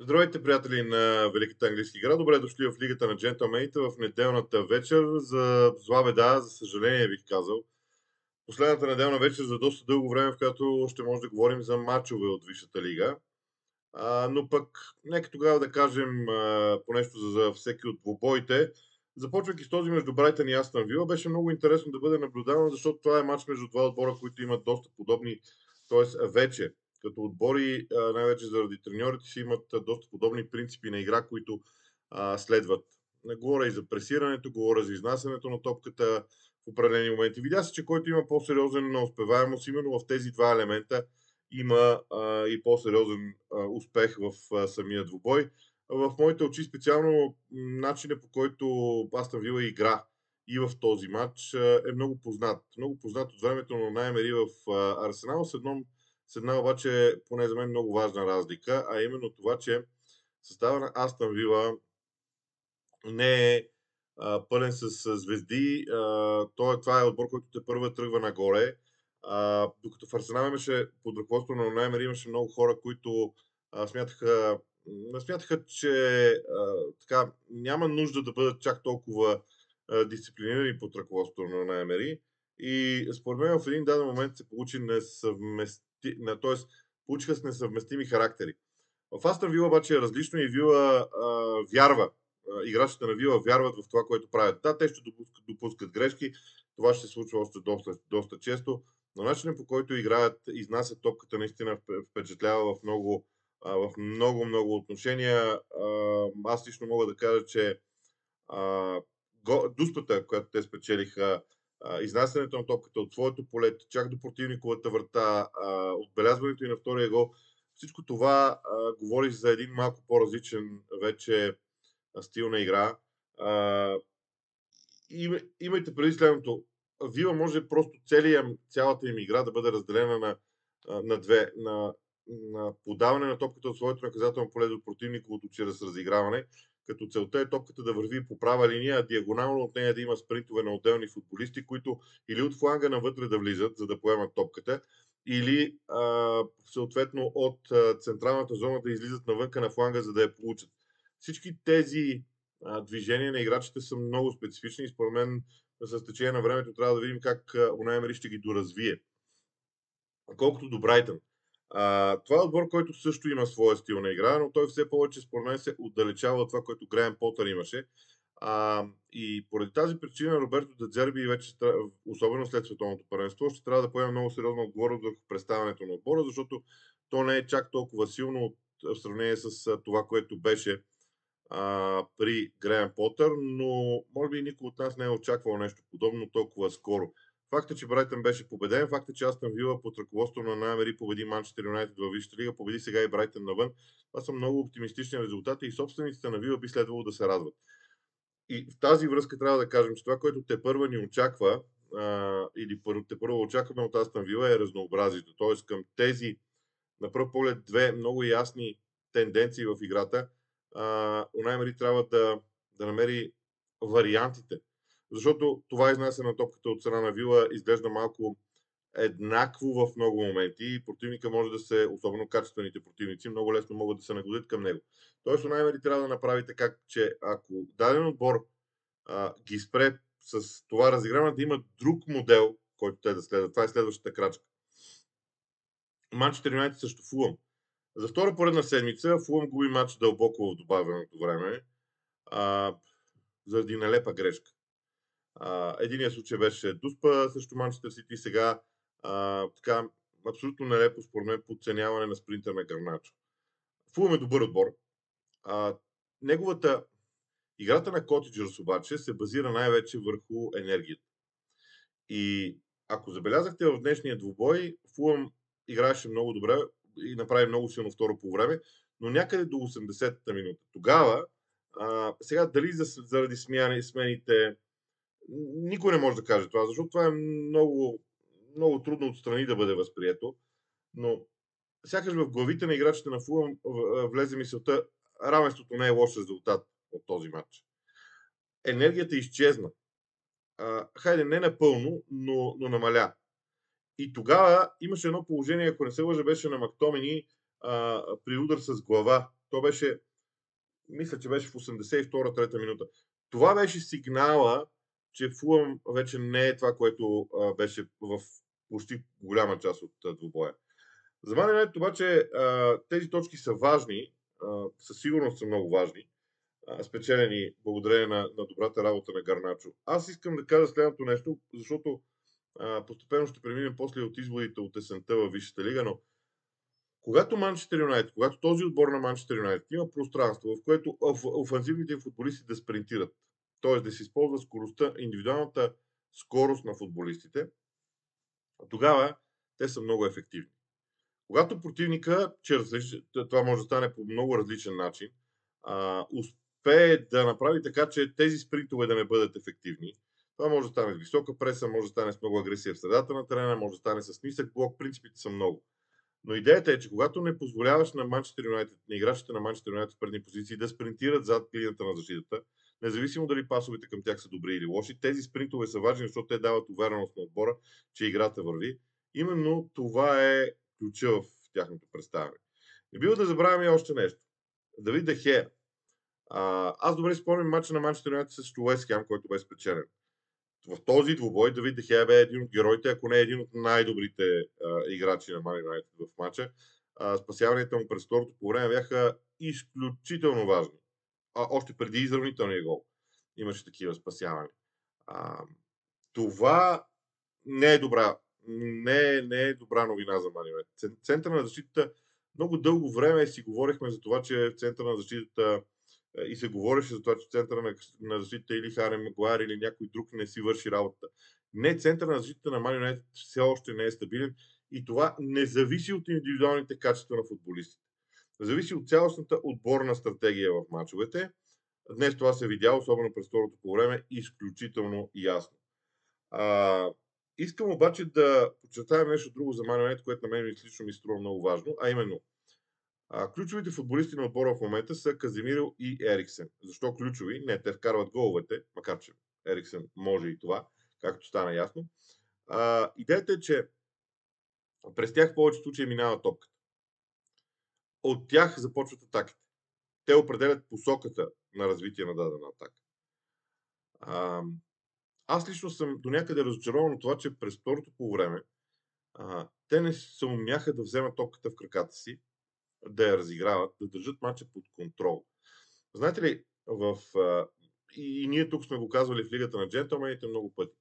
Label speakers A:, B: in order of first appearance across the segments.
A: Здравейте, приятели на Великата английски игра. Добре дошли в Лигата на джентълмените в неделната вечер. За зла беда, за съжаление бих казал. Последната неделна вечер за доста дълго време, в която ще може да говорим за матчове от Висшата лига. А, но пък, нека тогава да кажем по нещо за, за всеки от двубоите. Започвайки с този между Брайтън и Астан Вила, беше много интересно да бъде наблюдавано, защото това е матч между два отбора, които имат доста подобни, т.е. вече като отбори, най-вече заради треньорите си, имат доста подобни принципи на игра, които а, следват. Говоря и за пресирането, говоря за изнасянето на топката в определени моменти. Видя се, че който има по-сериозен на успеваемост, именно в тези два елемента има а, и по-сериозен а, успех в а, самия двубой. В моите очи специално начинът по който Астан Вила игра и в този матч е много познат. Много познат от времето на Наймери в Арсенал с едно с една обаче, поне за мен, много важна разлика, а именно това, че състава на Астан Вила не е а, пълен с, звезди. А, той, е, това е отбор, който те първа тръгва нагоре. А, докато в Арсенал имаше под ръководство на Наймер, имаше много хора, които а, смятаха, смятаха, че а, така, няма нужда да бъдат чак толкова а, дисциплинирани под ръководството на Наймери. И според мен в един даден момент се получи несъвместимо т.е. получиха с несъвместими характери. В Астън Вила обаче е различно и Вила а, вярва. А, играчите на Вила вярват в това, което правят. Да, те ще допускат, допускат грешки, това ще се случва още доста, доста често, но начинът по който играят, изнасят топката, наистина впечатлява в много, а, в много, много отношения. А, аз лично мога да кажа, че а, го, дуспата, която те спечелиха изнасянето на топката от своето поле, чак до противниковата врата, а, отбелязването и на втория гол. Всичко това а, говори за един малко по-различен вече стил на игра. А, им, имайте преди следното. Вила може просто целият, цялата им игра да бъде разделена на, на две. На подаване на топката от своето наказателно поле до противниковото чрез разиграване като целта е топката да върви по права линия, а диагонално от нея да има спринтове на отделни футболисти, които или от фланга навътре да влизат, за да поемат топката, или а, съответно от централната зона да излизат навънка на фланга, за да я получат. Всички тези а, движения на играчите са много специфични и според мен с течение на времето трябва да видим как Унай ще ги доразвие. Колкото до Брайтън. А, това е отбор, който също има своя стил на игра, но той все повече, според мен, се отдалечава от това, което Грайан Потър имаше. А, и поради тази причина Роберто Дадзерби вече, особено след световното първенство, ще трябва да поеме много сериозна отговорност върху представянето на отбора, защото то не е чак толкова силно от, в сравнение с това, което беше а, при Греъм Потър, но може би никой от нас не е очаквал нещо подобно толкова скоро. Факта, че Брайтън беше победен, факта, че Астън Вила под ръководство на Наймери победи Манчестър Юнайтед във Висшата лига, победи сега и Брайтън навън. Това са много оптимистични резултати и собствениците на Вила би следвало да се радват. И в тази връзка трябва да кажем, че това, което те първа ни очаква, а, или те първо очакваме от Астън Вила е разнообразието. Тоест към тези, на пръв поглед, две много ясни тенденции в играта, Унаймери трябва да, да намери вариантите защото това изнасяне на топката от страна на Вила изглежда малко еднакво в много моменти и противника може да се, особено качествените противници, много лесно могат да се нагодят към него. Тоест, най трябва да направи така, че ако даден отбор а, ги спре с това разиграване, да има друг модел, който те да следват. Това е следващата крачка. Манчестър Юнайтед също Фулъм. За втора поредна седмица Фулъм губи матч дълбоко в добавеното време а, заради нелепа грешка. Единият случай беше Дуспа срещу Манчестър Сити сега а, така абсолютно нелепо според мен подценяване на спринтер на Гарначо. Фулъм е добър отбор. А, неговата играта на Котиджърс обаче се базира най-вече върху енергията. И ако забелязахте в днешния двубой, Фулъм играеше много добре и направи много силно второ по време, но някъде до 80-та минута. Тогава, а, сега дали заради смяни, смените, никой не може да каже това, защото това е много, много трудно отстрани да бъде възприето. Но сякаш в главите на играчите на Фулъм влезе мисълта, равенството не е лош резултат от този матч. Енергията изчезна. А, хайде, не напълно, но, но намаля. И тогава имаше едно положение, ако не се лъжа, беше на Мактомени а, при удар с глава То беше, мисля, че беше в 82-3 минута. Това беше сигнала, че Фулъм вече не е това, което а, беше в почти голяма част от а, двубоя. За мен обаче а, тези точки са важни, а, със сигурност са много важни, а, спечелени благодарение на, на добрата работа на Гарначо. Аз искам да кажа следното нещо, защото а, постепенно ще преминем после от изводите от есента във Висшата лига, но когато Манчестър Юнайтед, когато този отбор на Манчестър Юнайтед има пространство, в което офанзивните футболисти да спринтират, т.е. да се използва скоростта, индивидуалната скорост на футболистите, тогава те са много ефективни. Когато противника, чрез, това може да стане по много различен начин, а, успее да направи така, че тези спринтове да не бъдат ефективни, това може да стане с висока преса, може да стане с много агресия в средата на терена, може да стане с нисък блок, принципите са много. Но идеята е, че когато не позволяваш на Манчестър Юнайтед, на играчите на Манчестър Юнайтед в предни позиции да спринтират зад линията на защитата, независимо дали пасовете към тях са добри или лоши, тези спринтове са важни, защото те дават увереност на отбора, че играта върви. Именно това е ключа в тяхното представяне. Не бива да забравяме още нещо. Давид Дехея. аз добре спомням матча на Манчестър Юнайтед с Уест Хем, който бе спечелен в този двубой Давид Дехея бе един от героите, ако не е един от най-добрите а, играчи на Мани Юнайтед в матча. Спасяванията му през второто по време бяха изключително важни. Още преди изравнителния гол имаше такива спасявания. А, това не е добра. Не, е, не е добра новина за Мани. Центъра на защитата много дълго време си говорихме за това, че центъра на защитата е, и се говореше за това, че центъра на, на защита или Харем Магуар или някой друг не си върши работата. Не, центъра на защита на United все още не е стабилен и това не зависи от индивидуалните качества на футболистите. Зависи от цялостната отборна стратегия в мачовете. Днес това се видя, особено през второто по време, изключително ясно. А, искам обаче да подчертая нещо друго за United, което на мен лично ми струва много важно, а именно – а, ключовите футболисти на отбора в момента са Казимиро и Ериксен. Защо ключови? Не, те вкарват головете, макар че Ериксен може и това, както стана ясно. А, идеята е, че през тях в повечето случаи минава топката. От тях започват атаките. Те определят посоката на развитие на дадена атака. А, аз лично съм до някъде разочарован от това, че през второто по време а, те не се умяха да вземат топката в краката си да я разиграват, да държат матча под контрол. Знаете ли, в, и, и ние тук сме го казвали в Лигата на джентълмените много пъти.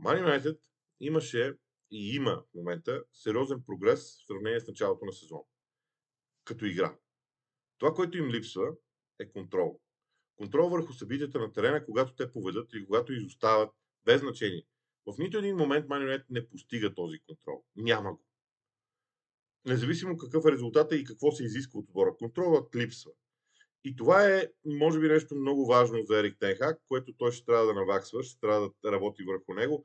A: Man United имаше и има в момента сериозен прогрес в сравнение с началото на сезона. Като игра. Това, което им липсва, е контрол. Контрол върху събитията на терена, когато те поведат или когато изостават, без значение. В нито един момент United не постига този контрол. Няма го независимо какъв е резултата и какво се изисква от отбора. Контролът липсва. И това е, може би, нещо много важно за Ерик Тенхак, което той ще трябва да наваксва, ще трябва да работи върху него.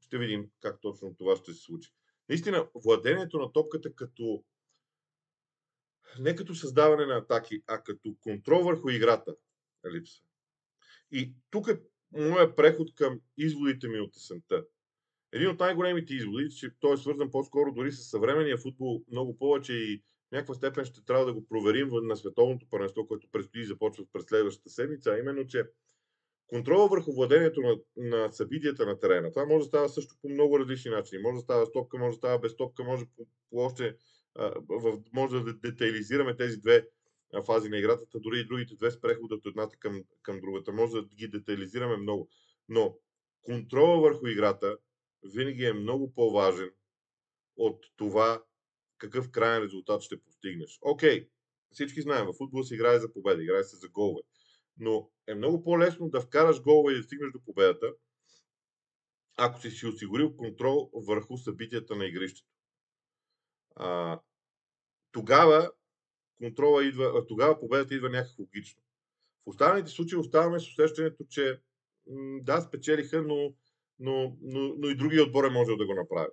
A: Ще видим как точно това ще се случи. Наистина, владението на топката като не като създаване на атаки, а като контрол върху играта липсва. И тук е моят преход към изводите ми от есента. Един от най-големите изводи, че той е свързан по-скоро дори с съвременния футбол много повече и в някаква степен ще трябва да го проверим на световното първенство, което предстои и започва през следващата седмица, а именно, че контрола върху владението на, на събитията на терена. Това може да става също по много различни начини. Може да става с топка, може да става без топка, може по, по още, в, може да детайлизираме тези две фази на играта, дори и другите две с прехода от едната към, към другата. Може да ги детайлизираме много. Но контрола върху играта винаги е много по-важен от това какъв крайен резултат ще постигнеш. Окей, okay, всички знаем, в футбол се играе за победа, играе се за голове. Но е много по-лесно да вкараш голове и да стигнеш до победата, ако си си осигурил контрол върху събитията на игрището. А, тогава контрола идва, тогава победата идва някак логично. В останалите случаи оставаме с усещането, че да, спечелиха, но но, но, но и другия отбор е можел да го направи.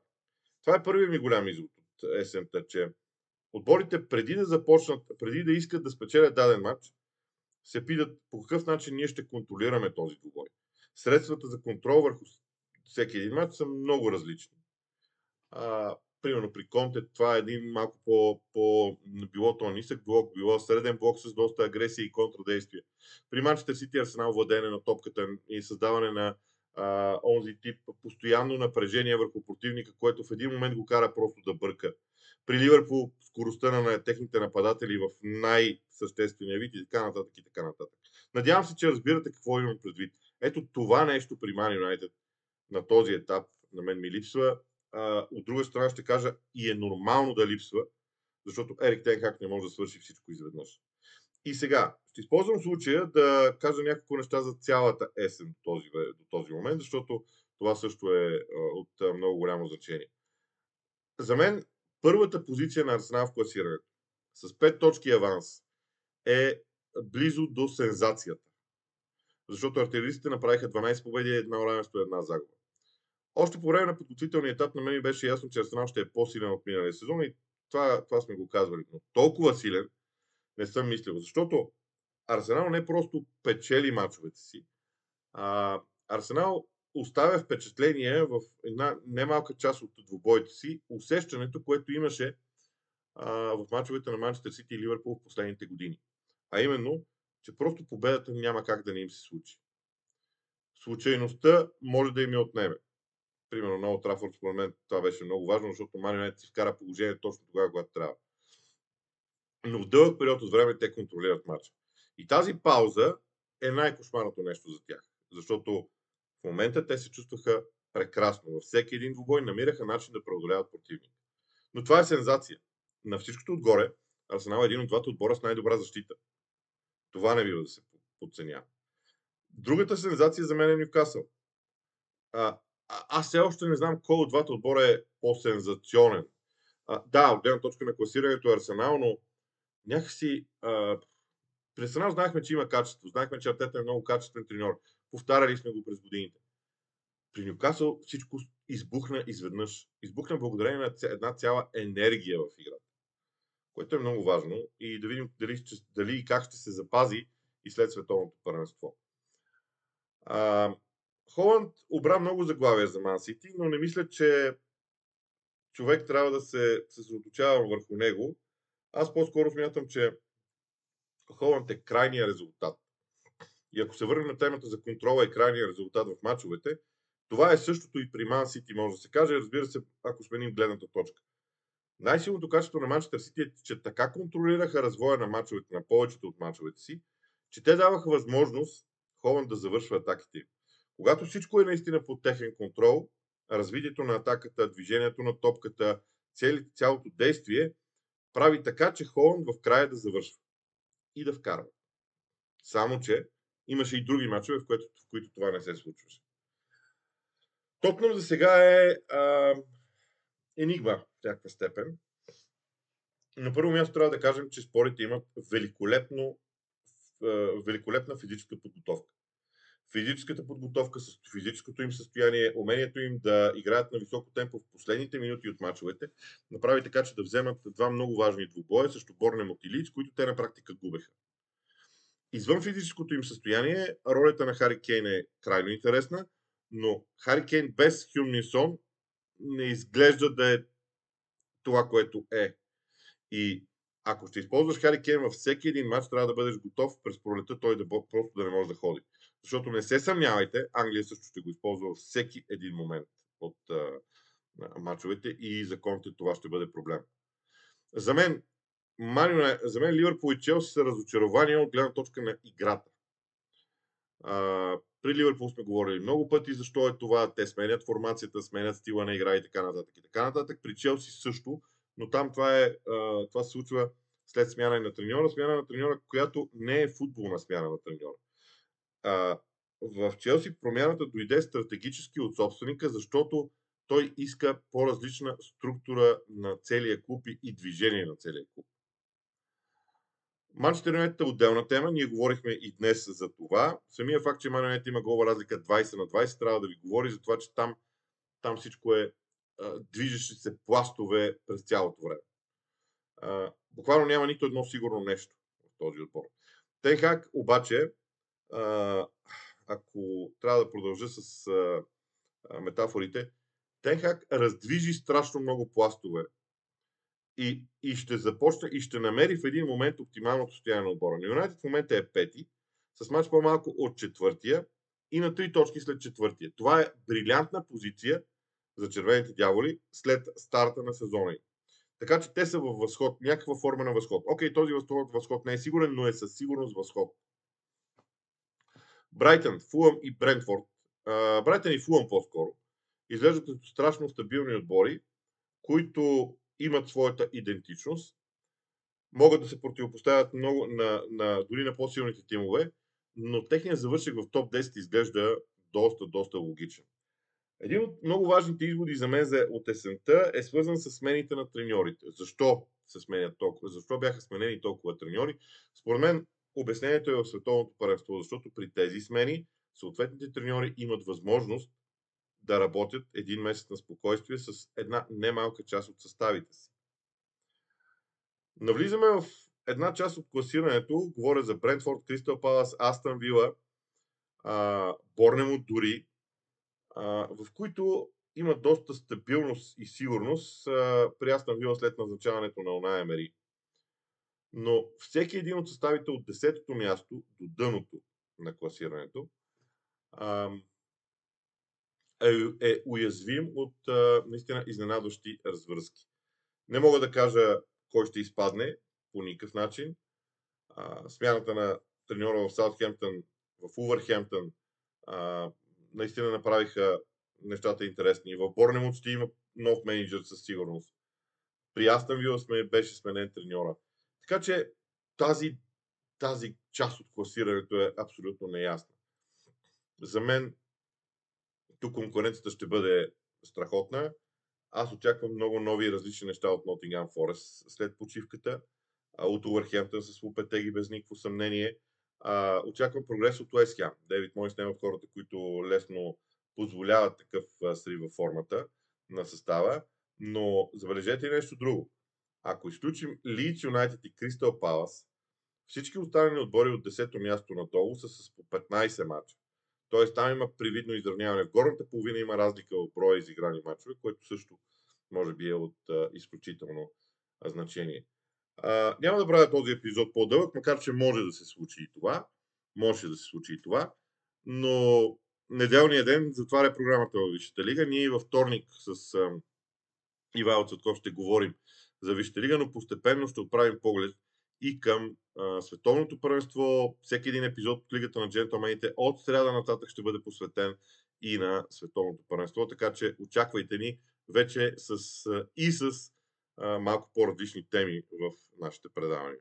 A: Това е първият ми голям извод от есента, че отборите преди да започнат, преди да искат да спечелят даден матч, се питат по какъв начин ние ще контролираме този двубой. Средствата за контрол върху всеки един матч са много различни. А, примерно при Конте това е един малко по, по било то нисък блок, било среден блок с доста агресия и контрадействие. При Манчестър Сити Арсенал владене на топката и създаване на а, онзи тип постоянно напрежение върху противника, което в един момент го кара просто да бърка. При Ливърпул скоростта на техните нападатели в най-съществения вид и така нататък и така нататък. Надявам се, че разбирате какво имам предвид. Ето това нещо при Man United на този етап на мен ми липсва. От друга страна ще кажа и е нормално да липсва, защото Ерик Тенхак не може да свърши всичко изведнъж. И сега, ще използвам случая да кажа няколко неща за цялата есен до този, до този момент, защото това също е от много голямо значение. За мен първата позиция на Арсенал в класирането с 5 точки аванс е близо до сензацията. Защото артилеристите направиха 12 победи, една равенство и една загуба. Още по време на подготвителния етап на мен беше ясно, че Арсенал ще е по-силен от миналия сезон и това, това сме го казвали. Но толкова силен не съм мислил. Защото Арсенал не просто печели мачовете си, а Арсенал оставя впечатление в една немалка част от двубоите си, усещането, което имаше а, в мачовете на Манчестър Сити и Ливърпул в последните години. А именно, че просто победата няма как да не им се случи. Случайността може да им я отнеме. Примерно на Трафорд, според мен това беше много важно, защото Манионет си вкара положение точно тогава, когато трябва. Но в дълъг период от време те контролират матча. И тази пауза е най-кошмарното нещо за тях. Защото в момента те се чувстваха прекрасно. Във всеки един двубой намираха начин да преодоляват противника. Но това е сензация. На всичкото отгоре, Арсенал е един от двата отбора с най-добра защита. Това не бива да се подценява. Другата сензация за мен е Нюкасъл. А, аз все още не знам кой от двата отбора е по-сензационен. А, да, от гледна точка на класирането е Арсенал, но някакси а, при Арсенал знаехме, че има качество. Знаехме, че Артета е много качествен треньор. Повтаряли сме го през годините. При Нюкасъл всичко избухна изведнъж. Избухна благодарение на една цяла енергия в играта. Което е много важно и да видим дали, дали и как ще се запази и след световното първенство. А, Холанд обра много заглавия за Ман Сити, но не мисля, че човек трябва да се съсредоточава върху него. Аз по-скоро смятам, че Холанд е крайния резултат. И ако се върнем на темата за контрола и крайния резултат в мачовете, това е същото и при Ман Сити, може да се каже, разбира се, ако сменим гледната точка. Най-силното качество на Манчестър Сити е, че така контролираха развоя на мачовете, на повечето от мачовете си, че те даваха възможност Холанд да завършва атаките. Когато всичко е наистина под техен контрол, развитието на атаката, движението на топката, цели, цялото действие прави така, че Холанд в края да завършва и да вкарва. Само, че имаше и други мачове, в, които, в които това не се случваше. Тотнам за сега е а, енигма в някаква степен. На първо място трябва да кажем, че спорите имат великолепно, великолепна физическа подготовка физическата подготовка, с физическото им състояние, умението им да играят на високо темпо в последните минути от мачовете, направи така, че да вземат два много важни двубоя срещу Борнемот и Лиц, които те на практика губеха. Извън физическото им състояние, ролята на Хари Кейн е крайно интересна, но Хари Кейн без Хюн не изглежда да е това, което е. И ако ще използваш Хари Кейн във всеки един матч, трябва да бъдеш готов през пролета той да просто да не може да ходи. Защото не се съмнявайте, Англия също ще го използва всеки един момент от мачовете и за Конте това ще бъде проблем. За мен, Манио, за мен Ливърпул и Челси са разочарования от гледна точка на играта. А, при Ливърпул сме говорили много пъти защо е това. Те сменят формацията, сменят стила на игра и така нататък. И така нататък. При Челси също, но там това, е, а, това се случва след смяна на треньора. Смяна на треньора, която не е футболна смяна на треньора. А, в Челси промяната дойде стратегически от собственика, защото той иска по-различна структура на целия клуб и движение на целия клуб. Манчестър Юнайтед е отделна тема. Ние говорихме и днес за това. Самия факт, че Манчестър има гола разлика 20 на 20, трябва да ви говори за това, че там, там всичко е движещи се пластове през цялото време. А, буквално няма нито едно сигурно нещо в този отбор. Тенхак обаче ако трябва да продължа с а, метафорите, Тенхак раздвижи страшно много пластове и, и ще започне и ще намери в един момент оптималното състояние на отбора. Юнайтед в момента е пети, с мач по-малко от четвъртия и на три точки след четвъртия. Това е брилянтна позиция за червените дяволи след старта на сезона Така че те са във възход, някаква форма на възход. Окей, този възход не е сигурен, но е със сигурност възход. Брайтън, Фулъм и Брентфорд. Брайтън и Фулъм по-скоро изглеждат като страшно стабилни отбори, които имат своята идентичност, могат да се противопоставят много на, на, дори на по-силните тимове, но техният завършек в топ 10 изглежда доста, доста логичен. Един от много важните изводи за мен за от есента е свързан с смените на треньорите. Защо се сменят толкова? Защо бяха сменени толкова треньори? Според мен обяснението е в световното паренство, защото при тези смени съответните треньори имат възможност да работят един месец на спокойствие с една немалка част от съставите си. Навлизаме в една част от класирането, говоря за Брентфорд, Кристал Палас, Астън Вила, Борнемо дори, в които има доста стабилност и сигурност при Астън Вила след назначаването на Она Емери. Но всеки един от съставите от 10-то място до дъното на класирането е, е уязвим от наистина изненадващи развръзки. Не мога да кажа кой ще изпадне по никакъв начин. А, смяната на треньора в Саутхемптън, в Увърхемптън, а, наистина направиха нещата интересни. В Борнемут ще има нов менеджер със сигурност. При Астън Вила сме, беше сменен треньора. Така че тази, тази част от класирането е абсолютно неясна. За мен тук конкуренцията ще бъде страхотна. Аз очаквам много нови различни неща от Nottingham Forest след почивката. От Увърхемптън с Лупетеги без никакво съмнение. очаквам прогрес от Уест Хем. Дейвид Мойс не е от хората, които лесно позволяват такъв срив във формата на състава. Но забележете нещо друго. Ако изключим Leeds United и Crystal Palace, всички останали отбори от 10-то място надолу са с по 15 мача. Тоест там има привидно изравняване. В горната половина има разлика в броя изиграни мачове, което също може би е от а, изключително а, значение. А, няма да правя този епизод по-дълъг, макар че може да се случи и това. Може да се случи и това. Но неделния ден затваря програмата във Висшата лига. Ние във вторник с а, Ивайло Цветков ще говорим за Висшата лига, но постепенно ще отправим поглед и към а, световното първенство. Всеки един епизод от Лигата на джентълмените от среда нататък ще бъде посветен и на световното първенство, така че очаквайте ни вече с, и с а, малко по-различни теми в нашите предавания.